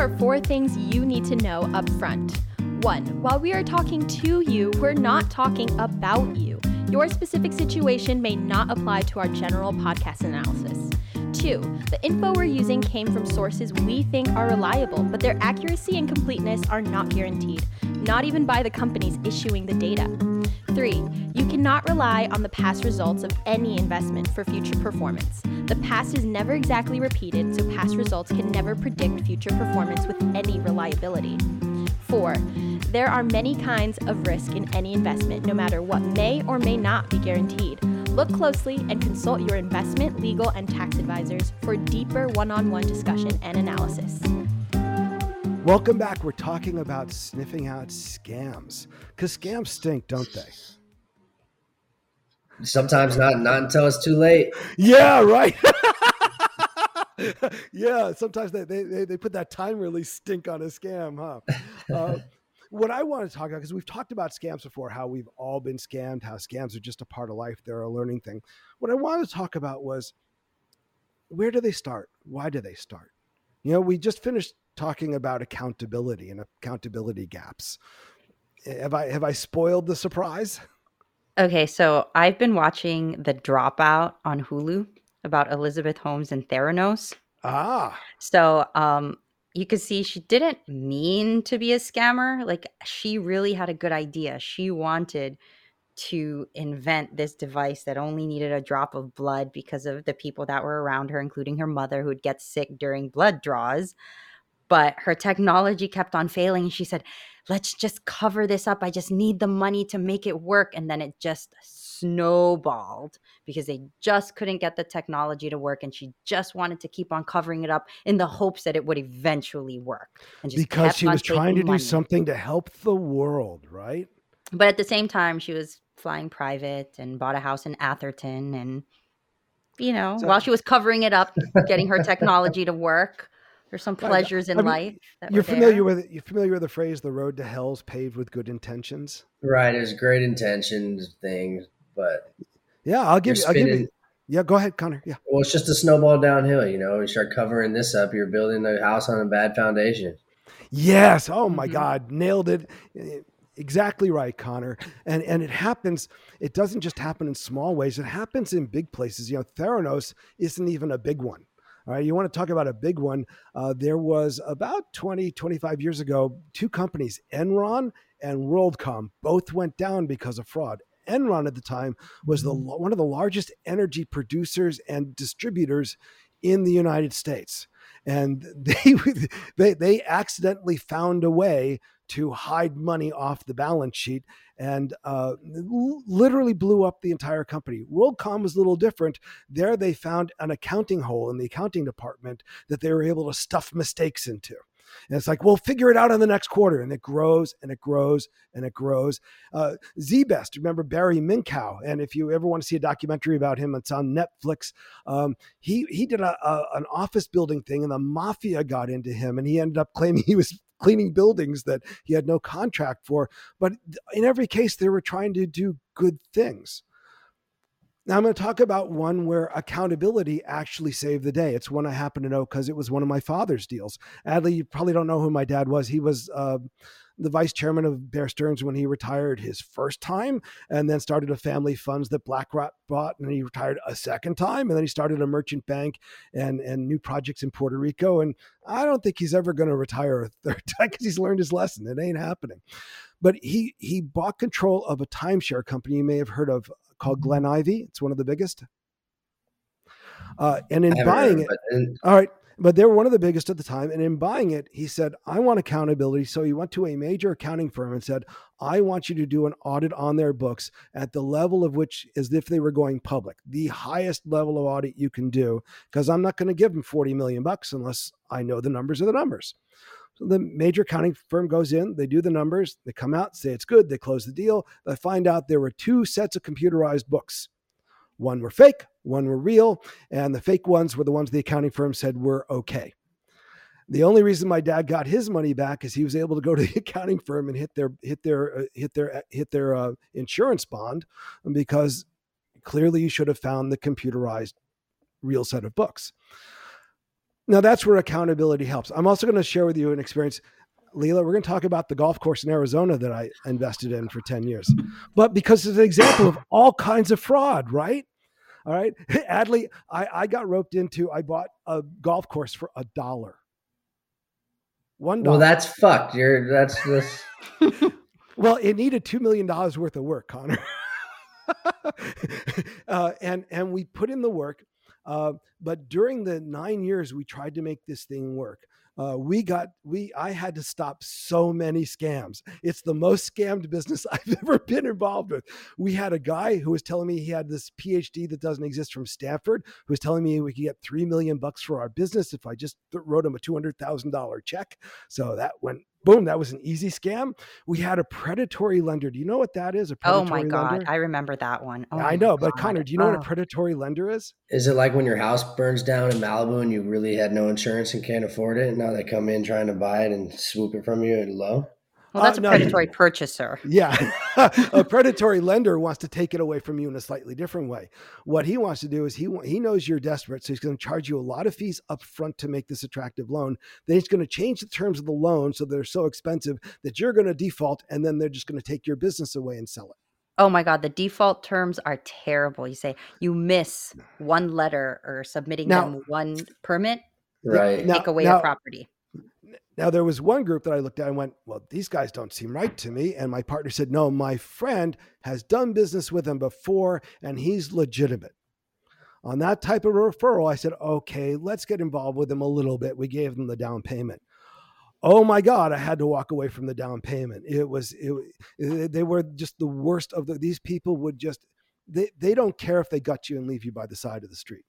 are four things you need to know up front. One, while we are talking to you, we're not talking about you. Your specific situation may not apply to our general podcast analysis. Two, the info we're using came from sources we think are reliable, but their accuracy and completeness are not guaranteed, not even by the companies issuing the data. Three, you cannot rely on the past results of any investment for future performance. The past is never exactly repeated, so past results can never predict future performance with any reliability. Four, there are many kinds of risk in any investment, no matter what may or may not be guaranteed. Look closely and consult your investment, legal, and tax advisors for deeper one on one discussion and analysis. Welcome back. We're talking about sniffing out scams because scams stink, don't they? Sometimes not, not until it's too late. Yeah, right. yeah, sometimes they, they, they put that time release stink on a scam, huh? Uh, what I want to talk about, because we've talked about scams before, how we've all been scammed, how scams are just a part of life, they're a learning thing. What I wanted to talk about was where do they start? Why do they start? You know, we just finished talking about accountability and accountability gaps. Have I have I spoiled the surprise? Okay, so I've been watching The Dropout on Hulu about Elizabeth Holmes and Theranos. Ah. So um you could see she didn't mean to be a scammer. Like she really had a good idea. She wanted to invent this device that only needed a drop of blood because of the people that were around her, including her mother, who'd get sick during blood draws. But her technology kept on failing. And She said, Let's just cover this up. I just need the money to make it work. And then it just snowballed because they just couldn't get the technology to work and she just wanted to keep on covering it up in the hopes that it would eventually work because she was trying to money. do something to help the world right but at the same time she was flying private and bought a house in atherton and you know so, while she was covering it up getting her technology to work there's some pleasures in I mean, life. you're familiar there. with you're familiar with the phrase "the road to hell is paved with good intentions." Right, there's great intentions things, but yeah, I'll give you. I'll give you. Yeah, go ahead, Connor. Yeah. Well, it's just a snowball downhill. You know, you start covering this up, you're building a house on a bad foundation. Yes. Oh my mm-hmm. God, nailed it. Exactly right, Connor. And and it happens. It doesn't just happen in small ways. It happens in big places. You know, Theranos isn't even a big one. All right, you want to talk about a big one? Uh, there was about 20, 25 years ago, two companies, Enron and WorldCom, both went down because of fraud. Enron at the time was the mm-hmm. one of the largest energy producers and distributors in the United States, and they they they accidentally found a way to hide money off the balance sheet and uh, literally blew up the entire company. WorldCom was a little different. There, they found an accounting hole in the accounting department that they were able to stuff mistakes into. And it's like, we'll figure it out in the next quarter. And it grows and it grows and it grows. Uh, Z-Best, remember Barry Minkow? And if you ever want to see a documentary about him, it's on Netflix. Um, he, he did a, a, an office building thing and the mafia got into him and he ended up claiming he was cleaning buildings that he had no contract for. But in every case, they were trying to do good things. Now, I'm going to talk about one where accountability actually saved the day. It's one I happen to know because it was one of my father's deals. Adley, you probably don't know who my dad was. He was uh, the vice chairman of Bear Stearns when he retired his first time, and then started a family funds that BlackRock bought, and he retired a second time, and then he started a merchant bank and and new projects in Puerto Rico. And I don't think he's ever going to retire a third time because he's learned his lesson. It ain't happening. But he he bought control of a timeshare company you may have heard of called Glen Ivy. It's one of the biggest. Uh, and in buying it, in- all right, but they were one of the biggest at the time. And in buying it, he said, I want accountability. So he went to a major accounting firm and said, I want you to do an audit on their books at the level of which, as if they were going public, the highest level of audit you can do, because I'm not going to give them 40 million bucks unless I know the numbers are the numbers. So the major accounting firm goes in, they do the numbers, they come out, say it's good, they close the deal. They find out there were two sets of computerized books. One were fake, one were real, and the fake ones were the ones the accounting firm said were okay. The only reason my dad got his money back is he was able to go to the accounting firm and hit their hit their uh, hit their uh, hit their uh, insurance bond because clearly you should have found the computerized real set of books. Now that's where accountability helps. I'm also going to share with you an experience. Leila, we're going to talk about the golf course in Arizona that I invested in for 10 years. But because it's an example of all kinds of fraud, right? All right. Adley, I, I got roped into, I bought a golf course for a dollar. One dollar. Well, that's fucked. You're that's this. well, it needed $2 million worth of work, Connor. uh, and, and we put in the work. Uh, but during the nine years we tried to make this thing work, uh, we got we I had to stop so many scams. It's the most scammed business I've ever been involved with. We had a guy who was telling me he had this PhD that doesn't exist from Stanford, who was telling me we could get three million bucks for our business if I just wrote him a two hundred thousand dollar check. So that went boom, that was an easy scam. We had a predatory lender. Do you know what that is? A oh my god, lender? I remember that one. Oh I know, but God. Connor, do you know what a Oh. predatory lender is? Is it like when your house burns down in Malibu and you really had no insurance and can't afford it? And now they come in trying to buy it and swoop it from you at low? Well, that's Uh, a no. predatory purchaser. Yeah. a predatory lender wants to take it away from you in a slightly different way. What he wants to do is he he knows you're desperate, so he's going to charge you a lot of fees up front to make this attractive loan. Then he's going to change the terms of the loan so they're so expensive that you're going to default and then they're just going to take your business away and sell it. Oh my god, the default terms are terrible. You say you miss one letter or submitting Now- them one permit, Right. Now- take away now- a property. Now there was one group that I looked at and went, "Well, these guys don't seem right to me." And my partner said, "No, my friend has done business with him before and he's legitimate." On that type of referral, I said, "Okay, let's get involved with him a little bit." We gave them the down payment. Oh my God, I had to walk away from the down payment. It was it, it- they were just the worst of the these people would just they, they don't care if they gut you and leave you by the side of the street.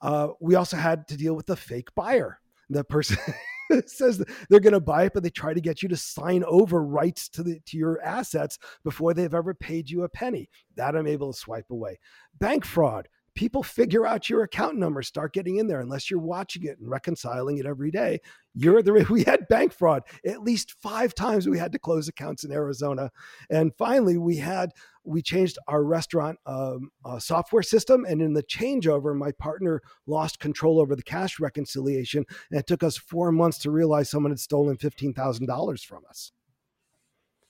Uh, we also had to deal with the fake buyer. The person says they're going to buy it, but they try to get you to sign over rights to the to your assets before they've ever paid you a penny. That I'm able to swipe away. Bank fraud. People figure out your account number, start getting in there. Unless you're watching it and reconciling it every day, you're the. We had bank fraud at least five times. We had to close accounts in Arizona, and finally we had we changed our restaurant um, uh, software system. And in the changeover, my partner lost control over the cash reconciliation, and it took us four months to realize someone had stolen fifteen thousand dollars from us.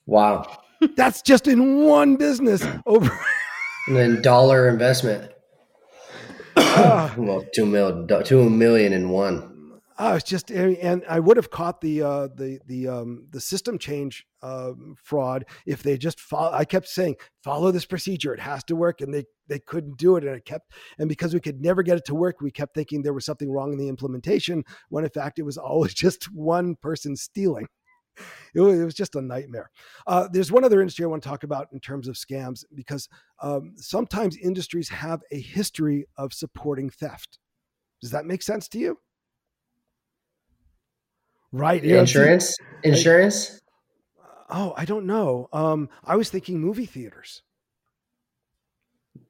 Wow. That's just in one business over. And then dollar investment. Well, two million, two million in one. Oh, it's just, and I would have caught the uh, the the um, the system change um, fraud if they just follow. I kept saying, follow this procedure; it has to work, and they they couldn't do it, and it kept. And because we could never get it to work, we kept thinking there was something wrong in the implementation. When in fact, it was always just one person stealing. It was, it was just a nightmare. Uh, there's one other industry I want to talk about in terms of scams because um, sometimes industries have a history of supporting theft. Does that make sense to you? Right. Insurance? Insurance? Oh, I don't know. Um, I was thinking movie theaters.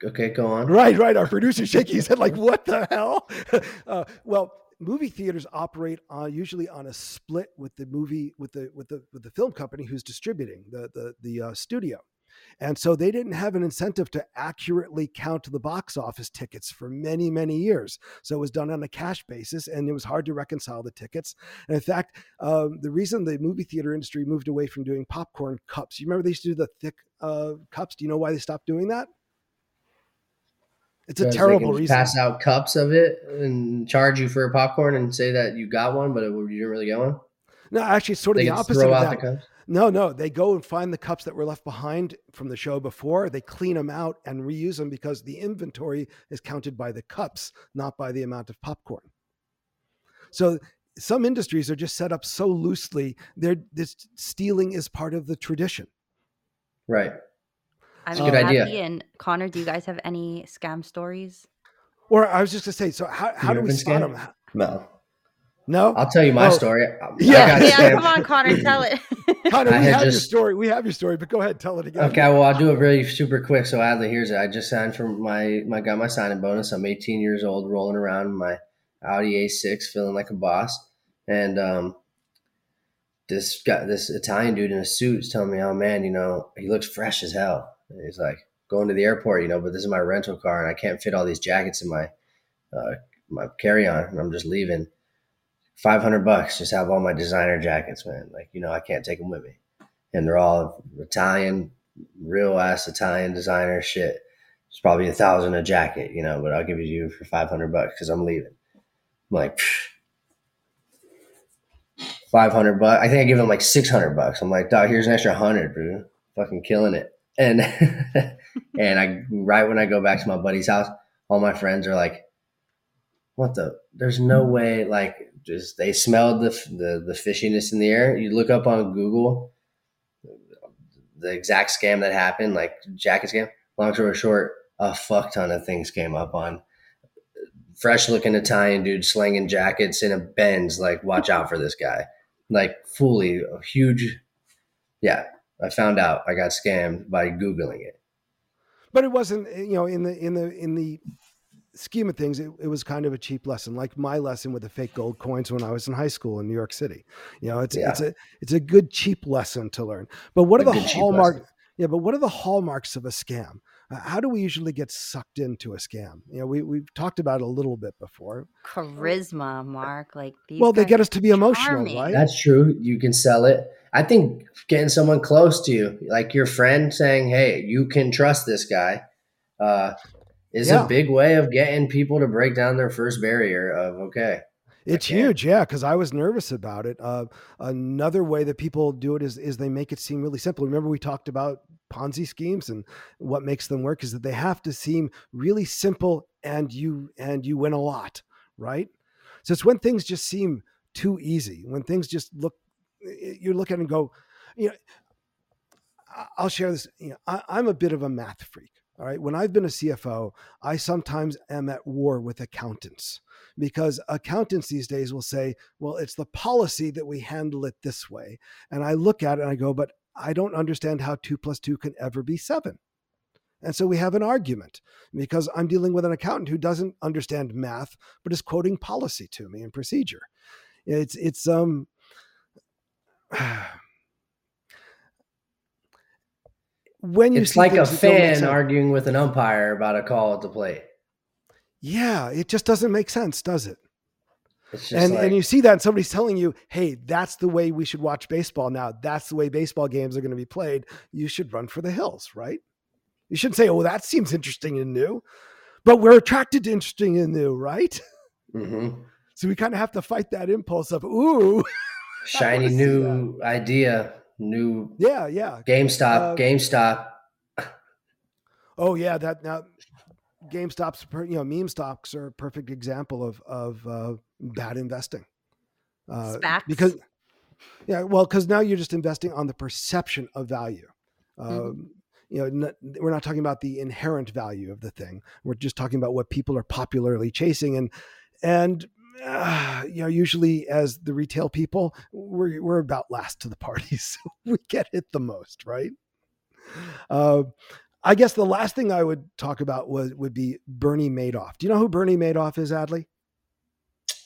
Okay, go on. Right, right. Our producer shaking his head like, "What the hell?" uh, well, movie theaters operate on usually on a split with the movie with the with the with the film company who's distributing the the the uh, studio, and so they didn't have an incentive to accurately count the box office tickets for many many years. So it was done on a cash basis, and it was hard to reconcile the tickets. And in fact, um, the reason the movie theater industry moved away from doing popcorn cups, you remember they used to do the thick uh, cups. Do you know why they stopped doing that? It's a terrible reason. Pass out cups of it and charge you for a popcorn and say that you got one, but it, you didn't really get one. No, actually, it's sort of They the opposite throw of out that. the cups. No, no, they go and find the cups that were left behind from the show before. They clean them out and reuse them because the inventory is counted by the cups, not by the amount of popcorn. So some industries are just set up so loosely. They're this stealing is part of the tradition. Right. I It's mean, a good idea. And Connor, do you guys have any scam stories? Or I was just gonna say, so how, how do we been spot scammed? them? No. No, I'll tell you my Oh, story. I- I yeah. got yeah, scammed. come on, Connor, tell it. Connor, we I had have your story. We have your story, but go ahead, tell it again. Okay, well, I'll do it really super quick. So, Adley, here's it. I just signed for my, my got my signing bonus. I'm 18 years old, rolling around in my Audi A6, feeling like a boss. And um, this guy, this Italian dude in a suit, is telling me, "Oh man, you know, he looks fresh as hell." He's like, "Going to the airport, you know, but this is my rental car, and I can't fit all these jackets in my uh, my carry on, and I'm just leaving." 500 bucks, just have all my designer jackets, man. Like, you know, I can't take them with me. And they're all Italian, real ass Italian designer shit. It's probably a thousand a jacket, you know, but I'll give it to you for 500 bucks because I'm leaving. I'm like, 500 bucks. I think I give him like 600 bucks. I'm like, dog, here's an extra hundred, bro. Fucking killing it. And, and I, right when I go back to my buddy's house, all my friends are like, what the, there's no hmm. way, like, just they smelled the, the the fishiness in the air. You look up on Google the exact scam that happened, like jacket scam. Long story short, a fuck ton of things came up on fresh looking Italian dude slinging jackets in a Benz. Like, watch out for this guy. Like, fully a huge. Yeah, I found out I got scammed by googling it. But it wasn't, eh, you know, in the in the in the scheme of things, it, it, was kind of a cheap lesson, like my lesson with the fake gold coins when I was in high school in New York City. You know, it's yeah. it's a it's a good cheap lesson to learn. But what a are the hallmark? Yeah, but what are the hallmarks of a scam? How do we usually get sucked into a scam? You know, we we've talked about it a little bit before. Charisma, Mark. Like well, they get us to be emotional, right? That's true. You can sell it. I think getting someone close to you, like your friend, saying, "Hey, you can trust this guy." Uh, is yeah. a big way of getting people to break down their first barrier of okay it's huge yeah because i was nervous about it uh, another way that people do it is is they make it seem really simple remember we talked about ponzi schemes and what makes them work is that they have to seem really simple and you and you win a lot right so it's when things just seem too easy when things just look you look at it and go you know i'll share this you know I, i'm a bit of a math freak all right. When I've been a CFO, I sometimes am at war with accountants because accountants these days will say, well, it's the policy that we handle it this way. And I look at it and I go, but I don't understand how two plus two can ever be seven. And so we have an argument because I'm dealing with an accountant who doesn't understand math, but is quoting policy to me and procedure. It's, it's, um, when you it's like a fan arguing with an umpire about a call at the plate. Yeah, it just doesn't make sense, does it? And like, and you see that and somebody's telling you, "Hey, that's the way we should watch baseball now. That's the way baseball games are going to be played. You should run for the hills, right?" You shouldn't say, "Oh, that seems interesting and new," but we're attracted to interesting and new, right? Mm-hmm. So we kind of have to fight that impulse of, "Ooh, shiny new idea." new yeah yeah GameStop uh, GameStop. Oh yeah, that now GameStop's you know meme stocks are a perfect example of of uh, bad investing. Uh, because yeah, well, because now you're just investing on the perception of value. Mm-hmm. Um, you know, n- we're not talking about the inherent value of the thing. We're just talking about what people are popularly chasing, and and uh, you know, usually as the retail people, we're we're about last to the party, so we get hit the most, right? Uh, I guess the last thing I would talk about was would be Bernie Madoff. Do you know who Bernie Madoff is, Adley?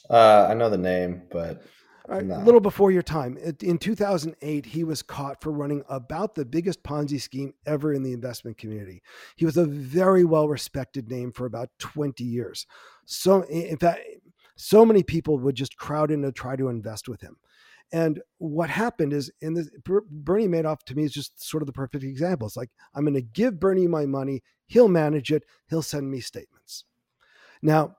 Uh, I know the name, but no. a little before your time. In 2008, he was caught for running about the biggest Ponzi scheme ever in the investment community. He was a very well respected name for about 20 years. So, in fact, so many people would just crowd in to try to invest with him. And what happened is, in this, Bernie Madoff to me is just sort of the perfect example. It's like I'm going to give Bernie my money, he'll manage it, he'll send me statements. Now,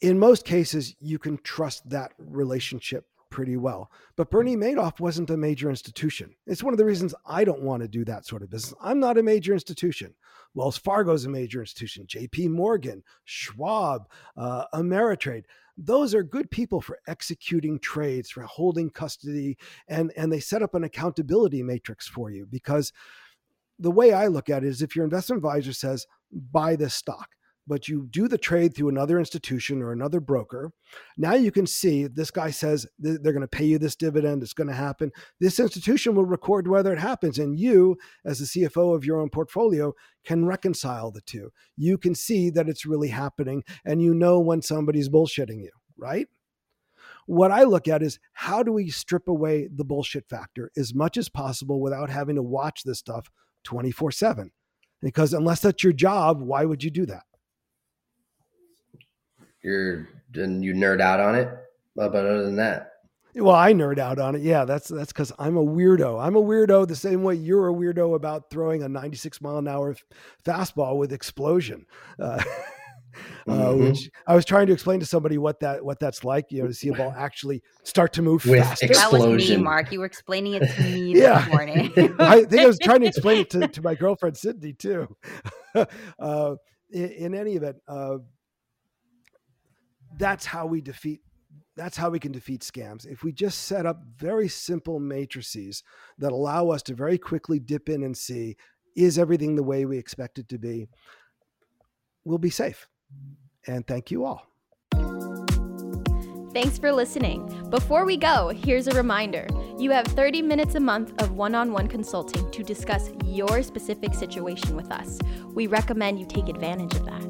in most cases, you can trust that relationship pretty well. But Bernie Madoff wasn't a major institution. It's one of the reasons I don't want to do that sort of business. I'm not a major institution. Wells Fargo is a major institution, JP Morgan, Schwab, uh, Ameritrade. Those are good people for executing trades, for holding custody, and, and they set up an accountability matrix for you because the way I look at it is if your investment advisor says, buy this stock, but you do the trade through another institution or another broker. Now you can see this guy says they're going to pay you this dividend, it's going to happen. This institution will record whether it happens. And you, as the CFO of your own portfolio, can reconcile the two. You can see that it's really happening and you know when somebody's bullshitting you, right? What I look at is how do we strip away the bullshit factor as much as possible without having to watch this stuff 24 7? Because unless that's your job, why would you do that? You're and you nerd out on it but other than that, well, I nerd out on it. Yeah, that's that's because I'm a weirdo. I'm a weirdo the same way you're a weirdo about throwing a 96 mile an hour fastball with explosion. Uh, uh, mm-hmm. which I was trying to explain to somebody what that what that's like, you know, to see a ball actually start to move With faster. Explosion. That was me, Mark. You were explaining it to me yeah. this morning. I think I was trying to explain it to, to my girlfriend Sydney too. uh, in, in, any event, uh, that's how we defeat. That's how we can defeat scams. If we just set up very simple matrices that allow us to very quickly dip in and see is everything the way we expect it to be, we'll be safe. And thank you all. Thanks for listening. Before we go, here's a reminder you have 30 minutes a month of one on one consulting to discuss your specific situation with us. We recommend you take advantage of that.